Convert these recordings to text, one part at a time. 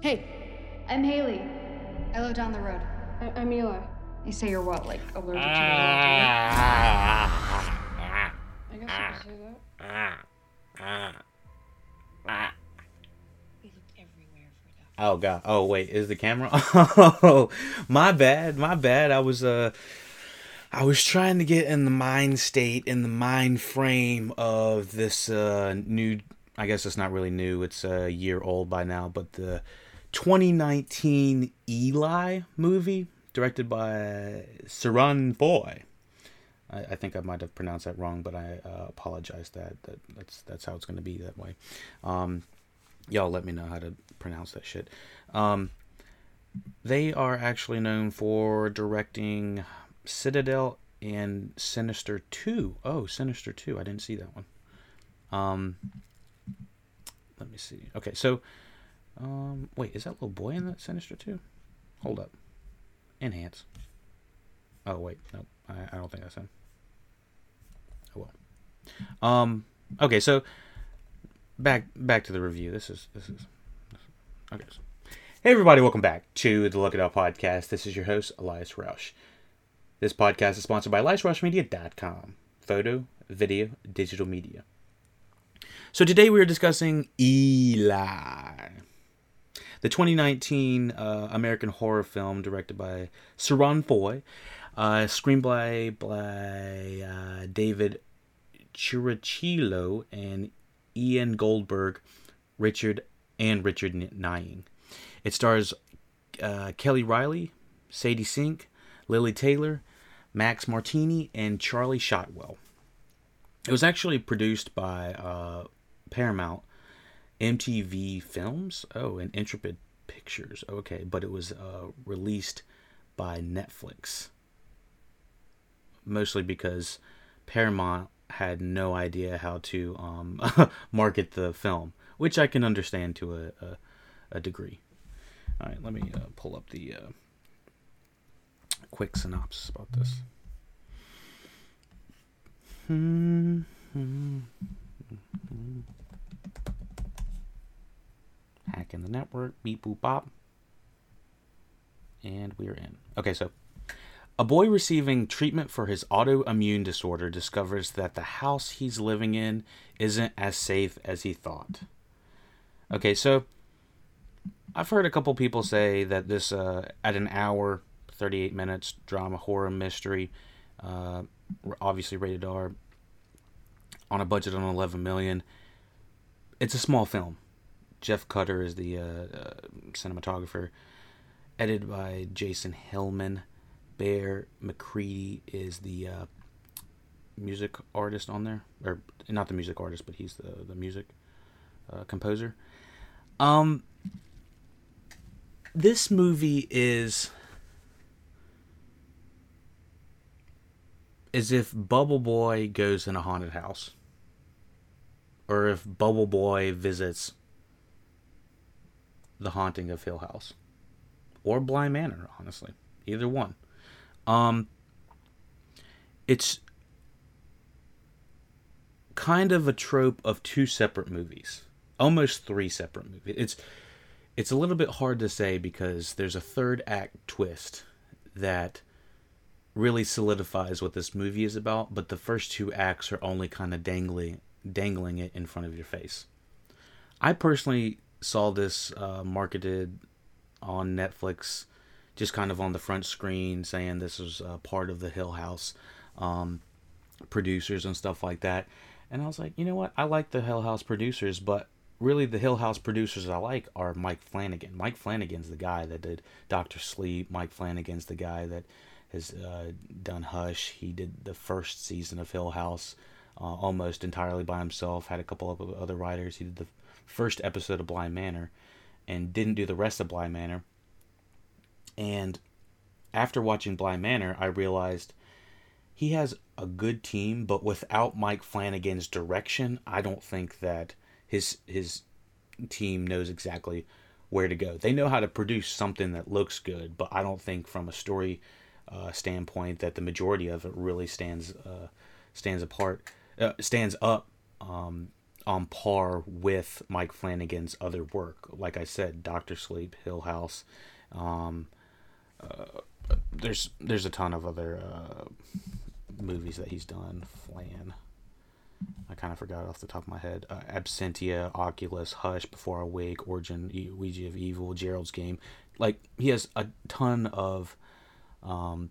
Hey, I'm Haley. I live down the road. I- I'm Eli. They say you're what, like allergic to I guess you could say that. We look everywhere for that. Oh god. Oh wait, is the camera? Oh, my bad. My bad. I was uh I was trying to get in the mind state, in the mind frame of this uh new I guess it's not really new. It's a year old by now, but the 2019 Eli movie directed by Saran Foy. I, I think I might have pronounced that wrong, but I uh, apologize. That, that that's that's how it's going to be that way. Um, y'all let me know how to pronounce that shit. Um, they are actually known for directing Citadel and Sinister 2. Oh, Sinister 2. I didn't see that one. Um, let me see. Okay, so, um, wait, is that little boy in that Sinister too? Hold up. Enhance. Oh, wait, no, I, I don't think that's him. Oh well. Um, okay, so back back to the review. This is this is okay. So. Hey everybody, welcome back to the Look It Up podcast. This is your host Elias Roush. This podcast is sponsored by EliasRoushMedia.com. Photo, video, digital media. So today we are discussing Eli, the 2019 uh, American horror film directed by Saran Foy, uh, screenplay by uh, David Chirchirillo and Ian Goldberg, Richard and Richard Naing. It stars uh, Kelly Reilly, Sadie Sink, Lili Taylor, Max Martini, and Charlie Shotwell. It was actually produced by uh, Paramount, MTV Films, oh, and Intrepid Pictures. Okay, but it was uh, released by Netflix. Mostly because Paramount had no idea how to um, market the film, which I can understand to a, a, a degree. All right, let me uh, pull up the uh, quick synopsis about this. Hacking the network, beep boop bop. And we're in. Okay, so a boy receiving treatment for his autoimmune disorder discovers that the house he's living in isn't as safe as he thought. Okay, so I've heard a couple people say that this, uh, at an hour, 38 minutes, drama, horror, mystery, uh, obviously rated R, on a budget of 11 million, it's a small film. Jeff Cutter is the uh, uh, cinematographer, edited by Jason Hillman. Bear McCreary is the uh, music artist on there, or not the music artist, but he's the the music uh, composer. Um, this movie is as if Bubble Boy goes in a haunted house, or if Bubble Boy visits the haunting of Hill House, or Bly Manor. Honestly, either one. Um, it's kind of a trope of two separate movies, almost three separate movies. It's it's a little bit hard to say because there's a third act twist that really solidifies what this movie is about, but the first two acts are only kind of dangling dangling it in front of your face. I personally saw this uh, marketed on Netflix just kind of on the front screen saying this was uh, part of the Hill House um, producers and stuff like that. And I was like, you know what? I like the Hill House producers, but really the Hill House producers I like are Mike Flanagan. Mike Flanagan's the guy that did Doctor Sleep. Mike Flanagan's the guy that has uh, done Hush. He did the first season of Hill House uh, almost entirely by himself. Had a couple of other writers. He did the first episode of Bly Manor and didn't do the rest of Bly Manor. And after watching Bly Manor, I realized he has a good team, but without Mike Flanagan's direction, I don't think that his his team knows exactly where to go. They know how to produce something that looks good, but I don't think from a story uh, standpoint that the majority of it really stands uh, stands apart, uh, stands up um, on par with Mike Flanagan's other work. Like I said, Doctor Sleep, Hill House. Um, uh, there's there's a ton of other uh, movies that he's done. Flan. I kind of forgot off the top of my head. Uh, Absentia, Oculus, Hush, Before I Wake, Origin, Ouija of Evil, Gerald's Game. Like he has a ton of, um,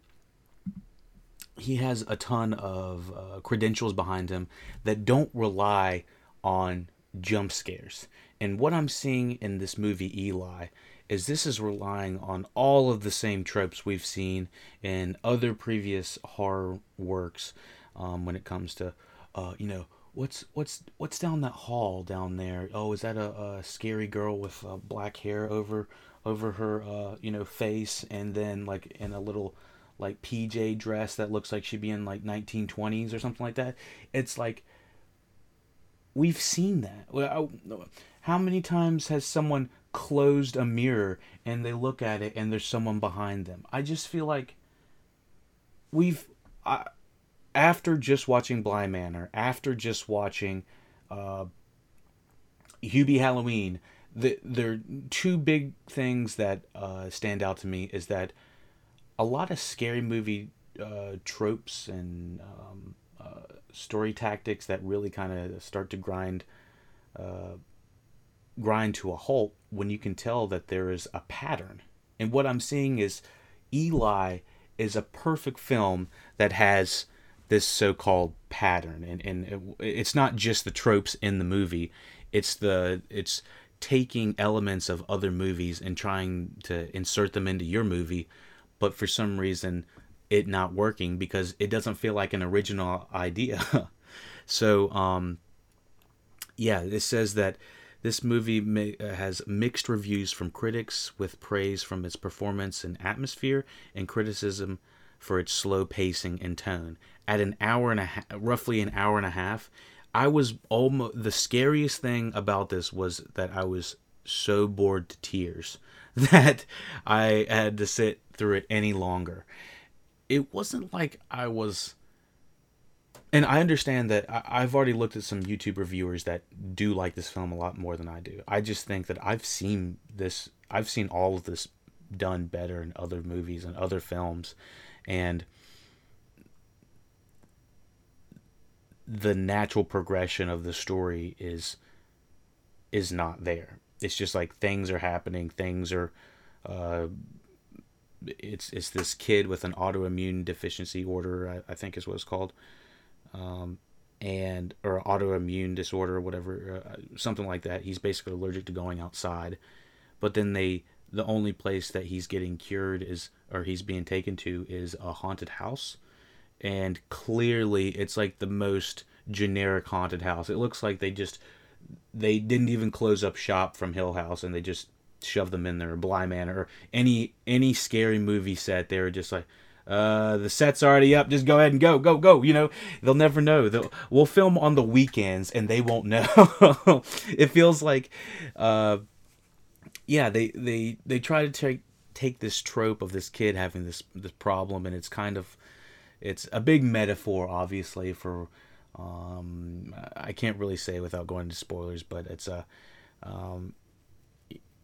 he has a ton of uh, credentials behind him that don't rely on jump scares. And what I'm seeing in this movie Eli is this is relying on all of the same tropes we've seen in other previous horror works um, when it comes to uh, you know what's what's what's down that hall down there oh is that a, a scary girl with uh, black hair over over her uh, you know face and then like in a little like pj dress that looks like she'd be in like 1920s or something like that it's like we've seen that. How many times has someone closed a mirror and they look at it and there's someone behind them? I just feel like we've I, after just watching Bly Manor, after just watching uh, Hubie Halloween, the, there are two big things that uh, stand out to me is that a lot of scary movie uh, tropes and um, uh, story tactics that really kind of start to grind uh, grind to a halt when you can tell that there is a pattern. And what I'm seeing is Eli is a perfect film that has this so-called pattern. And, and it, it's not just the tropes in the movie. It's the it's taking elements of other movies and trying to insert them into your movie. But for some reason it not working because it doesn't feel like an original idea so um yeah it says that this movie uh, has mixed reviews from critics with praise from its performance and atmosphere and criticism for its slow pacing and tone. At an hour and a half, roughly an hour and a half, I was almost the scariest thing about this was that I was so bored to tears that I had to sit through it any longer. It wasn't like I was and I understand that I've already looked at some YouTube reviewers that do like this film a lot more than I do. I just think that I've seen this, I've seen all of this done better in other movies and other films and the natural progression of the story is is not there. It's just like things are happening, things are uh, it's it's this kid with an autoimmune deficiency order, I, I think is what it's called, um, and or autoimmune disorder, whatever, uh, something like that. He's basically allergic to going outside, but then they the only place that he's getting cured is or he's being taken to is a haunted house. And clearly it's like the most generic haunted house. It looks like they just they didn't even close up shop from hill house and they just shoved them in there bly manor or any any scary movie set they were just like uh, the set's already up. Just go ahead and go, go, go. You know, they'll never know. They'll, we'll film on the weekends and they won't know. it feels like, uh, yeah, they they they try to take take this trope of this kid having this this problem, and it's kind of it's a big metaphor, obviously, for um, I can't really say without going into spoilers, but it's a um,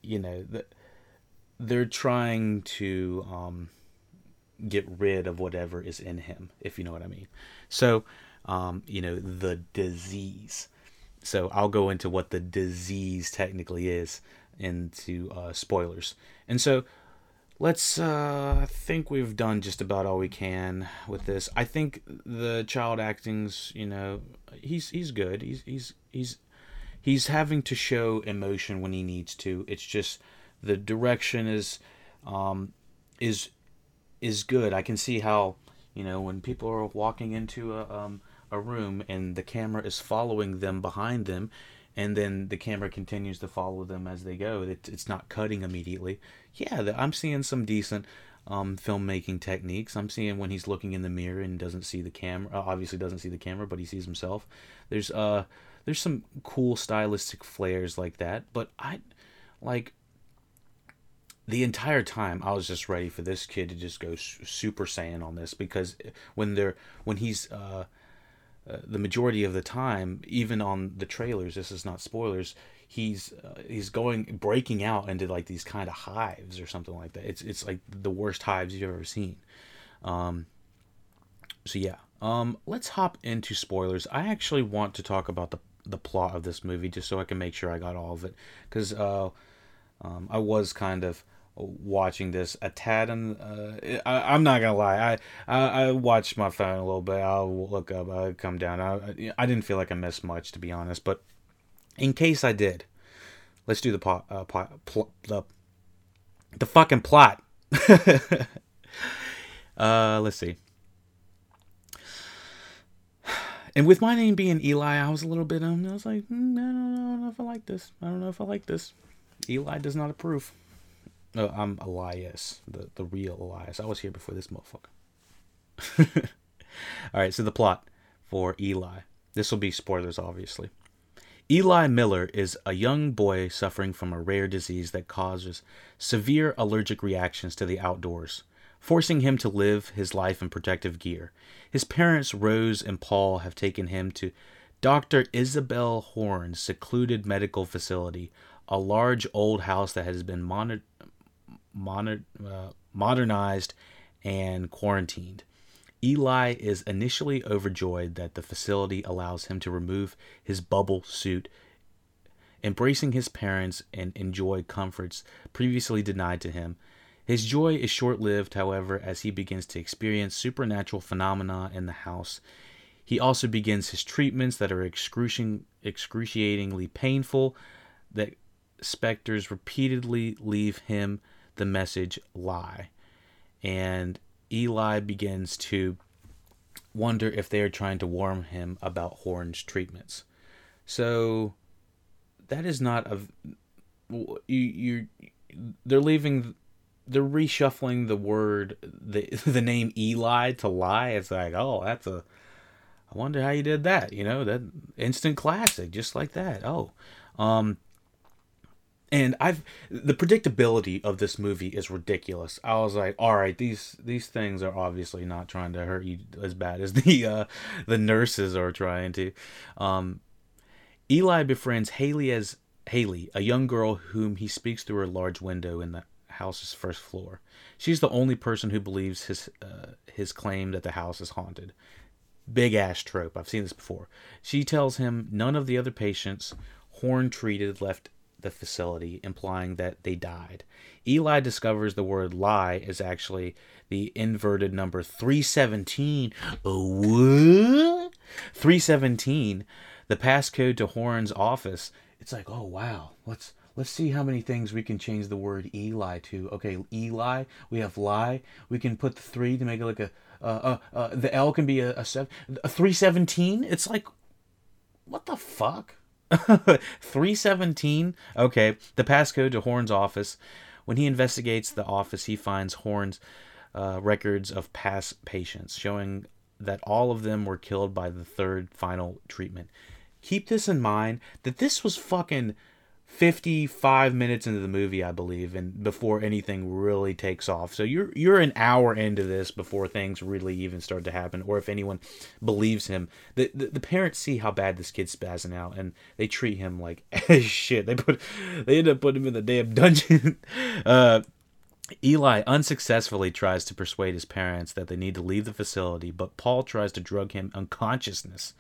you know the, they're trying to um, get rid of whatever is in him, if you know what I mean. So, um, you know, the disease. So I'll go into what the disease technically is into uh, spoilers. And so let's uh, I think we've done just about all we can with this. I think the child acting's, you know, he's he's good. He's he's he's he's having to show emotion when he needs to. It's just the direction is um is is good. I can see how, you know, when people are walking into a um a room and the camera is following them behind them and then the camera continues to follow them as they go. It, it's not cutting immediately. Yeah, I'm seeing some decent um, filmmaking techniques. I'm seeing when he's looking in the mirror and doesn't see the camera. Obviously, doesn't see the camera, but he sees himself. There's uh, there's some cool stylistic flares like that. But I, like, the entire time I was just ready for this kid to just go super saiyan on this because when they're when he's uh uh, the majority of the time, even on the trailers, this is not spoilers. He's uh, he's going breaking out into like these kind of hives or something like that. It's it's like the worst hives you've ever seen. Um, so yeah, um, let's hop into spoilers. I actually want to talk about the the plot of this movie just so I can make sure I got all of it. Because uh, um, I was kind of watching this a tad and uh, I, am not gonna lie I, I I watched my phone a little bit I'll look up I come down I, I didn't feel like I missed much to be honest but in case I did let's do the plot uh, pl- the the fucking plot. Uh let's see and with my name being Eli I was a little bit um I was like mm, I, don't know, if I like this I don't know if I like this Eli does not approve no, I'm Elias, the the real Elias. I was here before this motherfucker. All right, so the plot for Eli. This will be spoilers, obviously. Eli Miller is a young boy suffering from a rare disease that causes severe allergic reactions to the outdoors, forcing him to live his life in protective gear. His parents, Rose and Paul, have taken him to Dr. Isabel Horn's secluded medical facility, a large old house that has been uh, modernized and quarantined. Eli is initially overjoyed that the facility allows him to remove his bubble suit, embracing his parents and enjoy comforts previously denied to him. His joy is short lived, however, as he begins to experience supernatural phenomena in the house. He also begins his treatments that are excruciating, excruciatingly painful, that specters repeatedly leave him the message lie. And Eli begins to wonder if they are trying to warn him about Horn's treatments. So that is not a you you they're leaving they're reshuffling the word the the name Eli to lie. It's like, oh, that's a I wonder how you did that, you know, that instant classic, just like that. Oh. Um and I've the predictability of this movie is ridiculous. I was like, all right, these these things are obviously not trying to hurt you as bad as the uh, the nurses are trying to. Um, Eli befriends Haley as Haley, a young girl whom he speaks through a large window in the house's first floor. She's the only person who believes his uh, his claim that the house is haunted. Big ass trope. I've seen this before. She tells him none of the other patients Horn treated left the facility, implying that they died. Eli discovers the word lie is actually the inverted number 317. what? 317, the passcode to Horn's office. It's like, oh wow, let's let's see how many things we can change the word Eli to. Okay, Eli, we have lie. We can put the three to make it like a uh, uh, uh the L can be a, a seven, a three seventeen. It's like, what the fuck? 317. Okay. The passcode to Horn's office. When he investigates the office, he finds Horn's uh, records of past patients, showing that all of them were killed by the third final treatment. Keep this in mind that this was fucking 55 minutes into the movie, I believe, and before anything really takes off. So you're you're an hour into this before things really even start to happen, or if anyone believes him. The the, the parents see how bad this kid's spazzing out, and they treat him like shit. They put they end up putting him in the damn dungeon. uh, Eli unsuccessfully tries to persuade his parents that they need to leave the facility, but Paul tries to drug him unconsciousness.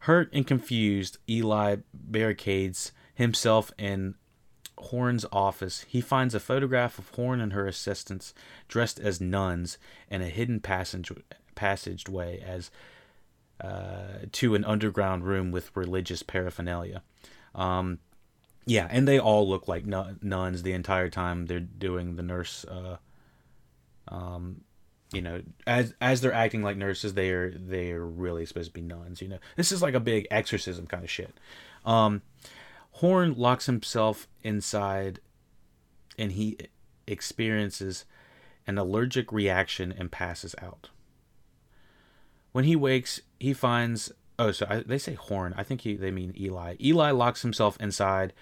Hurt and confused, Eli barricades himself in Horn's office, he finds a photograph of Horn and her assistants dressed as nuns in a hidden passage passageway as uh, to an underground room with religious paraphernalia. Um, yeah, and they all look like nuns the entire time they're doing the nurse. Uh, um, you know, as as they're acting like nurses, they are they are really supposed to be nuns. You know, this is like a big exorcism kind of shit. Um, Horn locks himself inside and he experiences an allergic reaction and passes out. When he wakes, he finds oh, so I, they say Horn. I think he, they mean Eli. Eli locks himself inside,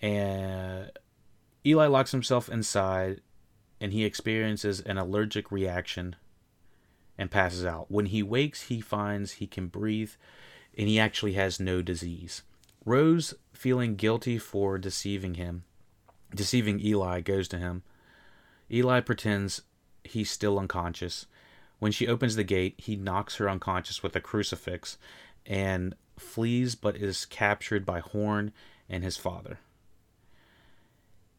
and Eli locks himself inside, and he experiences an allergic reaction, and passes out. When he wakes, he finds he can breathe and he actually has no disease. Rose, feeling guilty for deceiving him, deceiving Eli, goes to him. Eli pretends he's still unconscious. When she opens the gate, he knocks her unconscious with a crucifix and flees but is captured by Horn and his father.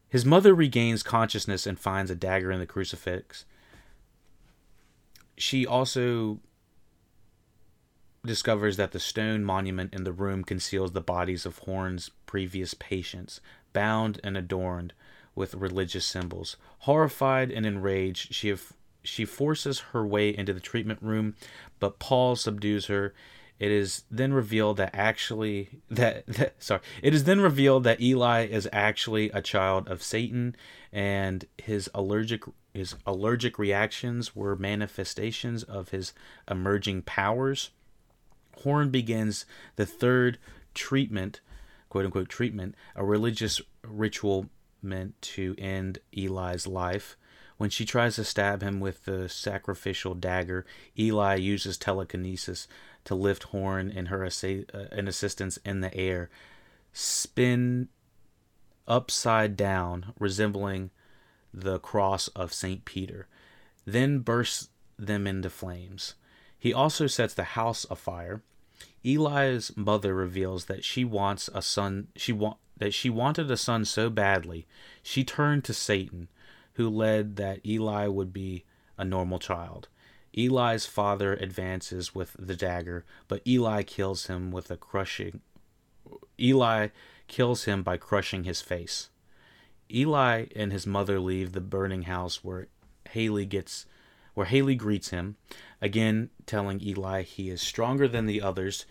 His mother regains consciousness and finds a dagger in the crucifix. She also discovers that the stone monument in the room conceals the bodies of Horn's previous patients, bound and adorned with religious symbols. Horrified and enraged, she she forces her way into the treatment room, but Paul subdues her. It is then revealed that actually that, that sorry, it is then revealed that Eli is actually a child of Satan and his allergic his allergic reactions were manifestations of his emerging powers. Horn begins the third treatment, quote unquote treatment, a religious ritual meant to end Eli's life. When she tries to stab him with the sacrificial dagger, Eli uses telekinesis to lift Horn and her assi- uh, and assistants in the air, spin upside down, resembling the cross of St. Peter, then bursts them into flames. He also sets the house afire. Eli's mother reveals that she wants a son she want that she wanted a son so badly, she turned to Satan, who led that Eli would be a normal child. Eli's father advances with the dagger, but Eli kills him with a crushing Eli kills him by crushing his face. Eli and his mother leave the burning house where Haley gets where Haley greets him, again telling Eli he is stronger than the others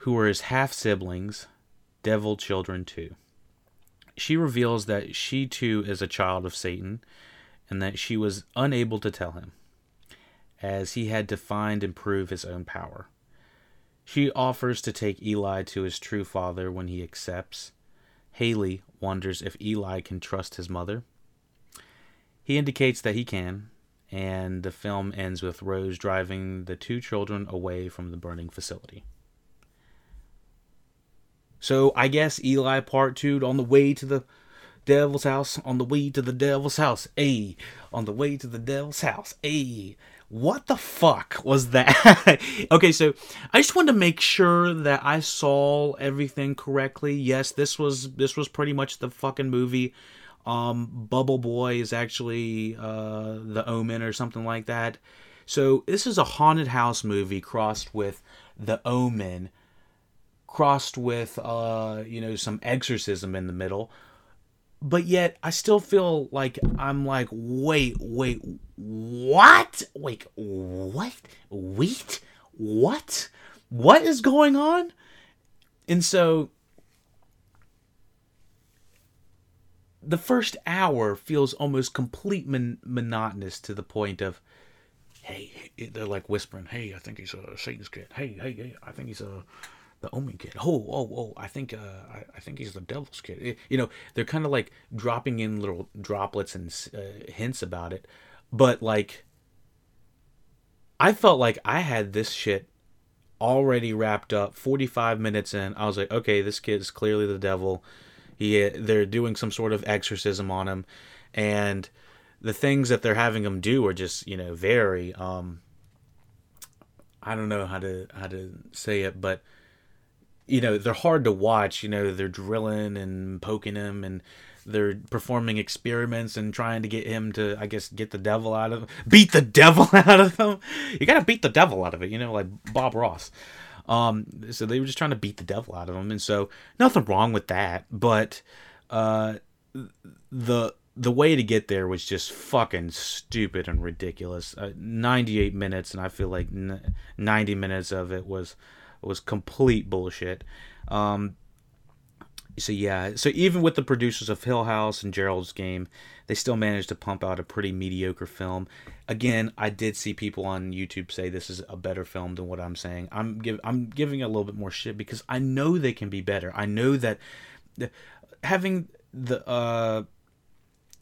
who are his half siblings, devil children too. She reveals that she too is a child of Satan and that she was unable to tell him, as he had to find and prove his own power. She offers to take Eli to his true father when he accepts. Haley wonders if Eli can trust his mother. He indicates that he can, and the film ends with Rose driving the two children away from the burning facility. So I guess Eli part two on the way to the devil's house, on the way to the devil's house, a on the way to the devil's house, a what the fuck was that? okay, so I just wanted to make sure that I saw everything correctly. Yes, this was this was pretty much the fucking movie. Um, Bubble Boy is actually uh, the Omen or something like that. So this is a haunted house movie crossed with the Omen, crossed with uh, you know some exorcism in the middle but yet I still feel like I'm like, wait, wait, what? Wait, what? wait What? What is going on? And so the first hour feels almost complete mon- monotonous to the point of, hey, they're like whispering, hey, I think he's a Satan's kid. Hey, hey, hey, I think he's a the Omen kid. Oh, oh, oh! I think uh, I, I think he's the Devil's kid. You know, they're kind of like dropping in little droplets and uh, hints about it, but like, I felt like I had this shit already wrapped up. Forty five minutes in, I was like, okay, this kid is clearly the devil. He, they're doing some sort of exorcism on him, and the things that they're having him do are just, you know, very um. I don't know how to how to say it, but you know they're hard to watch you know they're drilling and poking him and they're performing experiments and trying to get him to i guess get the devil out of him beat the devil out of him you gotta beat the devil out of it you know like bob ross um so they were just trying to beat the devil out of him and so nothing wrong with that but uh the the way to get there was just fucking stupid and ridiculous uh, 98 minutes and i feel like 90 minutes of it was was complete bullshit. Um, so yeah, so even with the producers of Hill House and Gerald's Game, they still managed to pump out a pretty mediocre film. Again, I did see people on YouTube say this is a better film than what I'm saying. I'm give I'm giving a little bit more shit because I know they can be better. I know that having the uh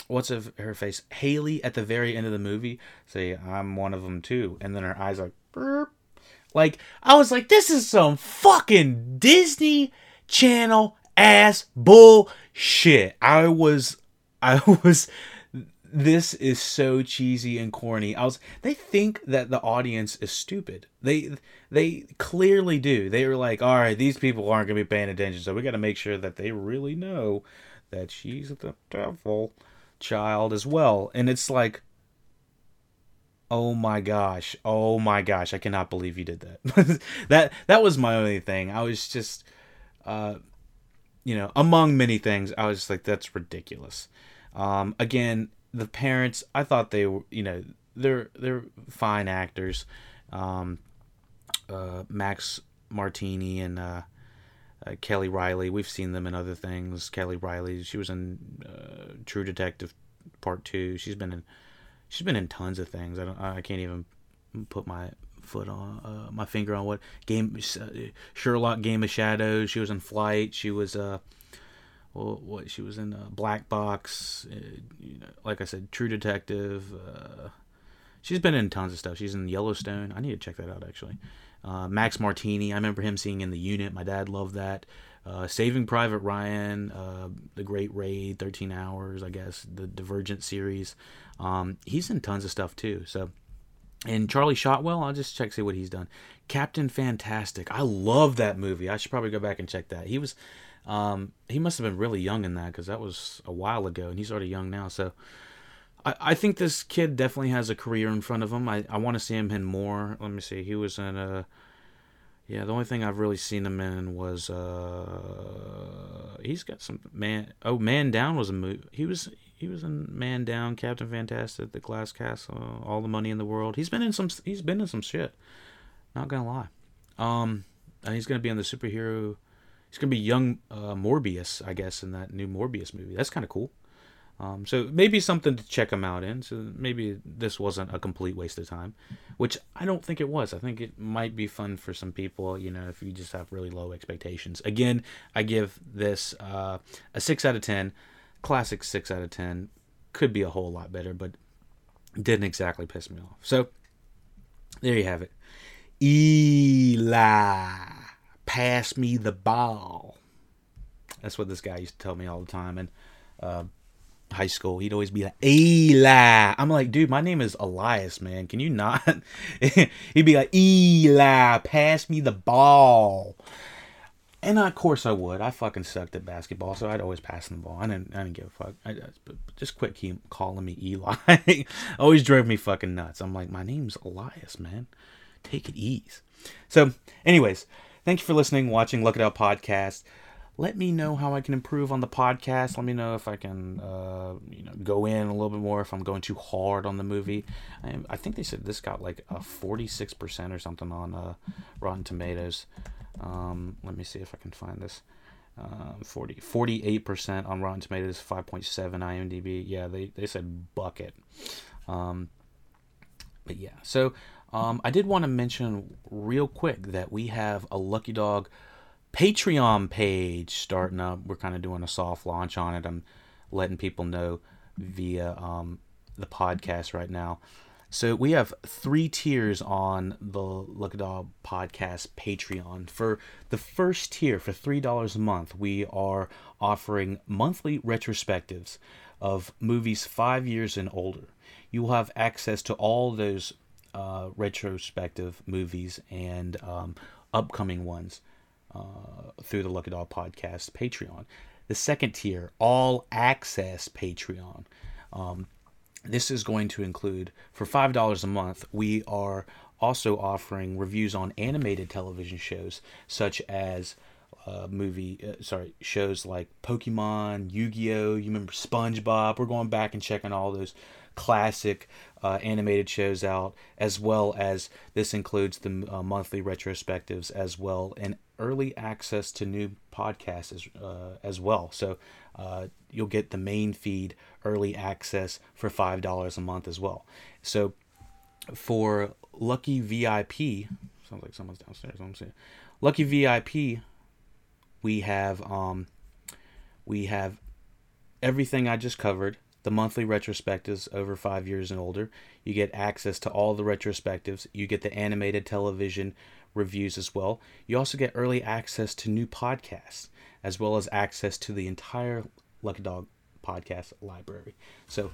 what's her, her face? Haley at the very end of the movie say, "I'm one of them too," and then her eyes are burp. Like I was like, this is some fucking Disney Channel ass bullshit. I was, I was. This is so cheesy and corny. I was. They think that the audience is stupid. They they clearly do. They were like, all right, these people aren't gonna be paying attention, so we got to make sure that they really know that she's the devil child as well. And it's like, oh my gosh, oh my gosh, I cannot believe you did that. that that was my only thing. I was just, uh, you know, among many things, I was like, that's ridiculous. Um, again, the parents, I thought they were, you know, they're they're fine actors. Um, uh, Max Martini and uh, uh, Kelly Reilly. We've seen them in other things. Kelly Reilly, she was in uh, True Detective Part Two. She's been in she's been in tons of things. I don't I can't even put my foot on uh, my finger on what game uh, Sherlock Game of Shadows. She was in Flight. She was well, what she was in uh, Black Box. Uh, you know, like I said, True Detective. Uh, she's been in tons of stuff. She's in Yellowstone. I need to check that out actually. Uh, Max Martini, I remember him seeing in the unit. My dad loved that. Uh, Saving Private Ryan, uh, The Great Raid, 13 Hours, I guess, the Divergent series. Um, he's in tons of stuff too. So, and Charlie Shotwell, I'll just check see what he's done. Captain Fantastic, I love that movie. I should probably go back and check that. He was, um, he must have been really young in that because that was a while ago, and he's already young now. So, I, I think this kid definitely has a career in front of him. I, I want to see him in more. Let me see. He was in a. Yeah, the only thing I've really seen him in was uh he's got some man oh Man Down was a movie. He was he was in Man Down, Captain Fantastic, The Glass Castle, All the Money in the World. He's been in some he's been in some shit. Not gonna lie. Um and he's gonna be on the superhero he's gonna be young uh, Morbius, I guess, in that new Morbius movie. That's kinda cool. Um, so maybe something to check them out in. So maybe this wasn't a complete waste of time, which I don't think it was. I think it might be fun for some people, you know, if you just have really low expectations. Again, I give this uh, a 6 out of 10. Classic 6 out of 10. Could be a whole lot better, but didn't exactly piss me off. So there you have it. Eli, pass me the ball. That's what this guy used to tell me all the time. in uh, high school, he'd always be like, Eli. I'm like, dude, my name is Elias, man. Can you not? he'd be like, Eli, pass me the ball. And of course I would. I fucking sucked at basketball, so I'd always pass the ball. I didn't, I didn't give a fuck. I, just quit keep calling me Eli. always drove me fucking nuts. I'm like, my name's Elias, man. Take it easy. So, anyways, thank you for listening, watching Look It Out podcast let me know how I can improve on the podcast. Let me know if I can, uh, you know, go in a little bit more if I'm going too hard on the movie. I, I think they said this got like a 46% or something on uh, Rotten Tomatoes. Um, let me see if I can find this. Um, 40, 48% on Rotten Tomatoes, 5.7 IMDb. Yeah, they, they said bucket. Um, but yeah, so um, I did want to mention real quick that we have a Lucky Dog Patreon page starting up. We're kind of doing a soft launch on it. I'm letting people know via um, the podcast right now. So we have three tiers on the Lucky Dog podcast Patreon. For the first tier, for three dollars a month, we are offering monthly retrospectives of movies five years and older. You will have access to all those uh, retrospective movies and um, upcoming ones uh, through the Look at All podcast Patreon. The second tier, all access Patreon. Um, this is going to include, for $5 a month, we are also offering reviews on animated television shows such as uh, movie, uh, sorry, shows like Pokemon, Yu Gi Oh! You remember SpongeBob? We're going back and checking all those classic uh, animated shows out, as well as this includes the uh, monthly retrospectives as well, and early access to new podcasts as, uh, as well. So uh, you'll get the main feed early access for five dollars a month as well. So for Lucky VIP, sounds like someone's downstairs. I'm saying Lucky VIP, we have um, we have everything I just covered the monthly retrospectives over five years and older. You get access to all the retrospectives. You get the animated television reviews as well. You also get early access to new podcasts, as well as access to the entire Lucky Dog podcast library. So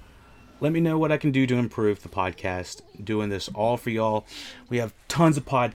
let me know what I can do to improve the podcast. Doing this all for y'all. We have tons of pod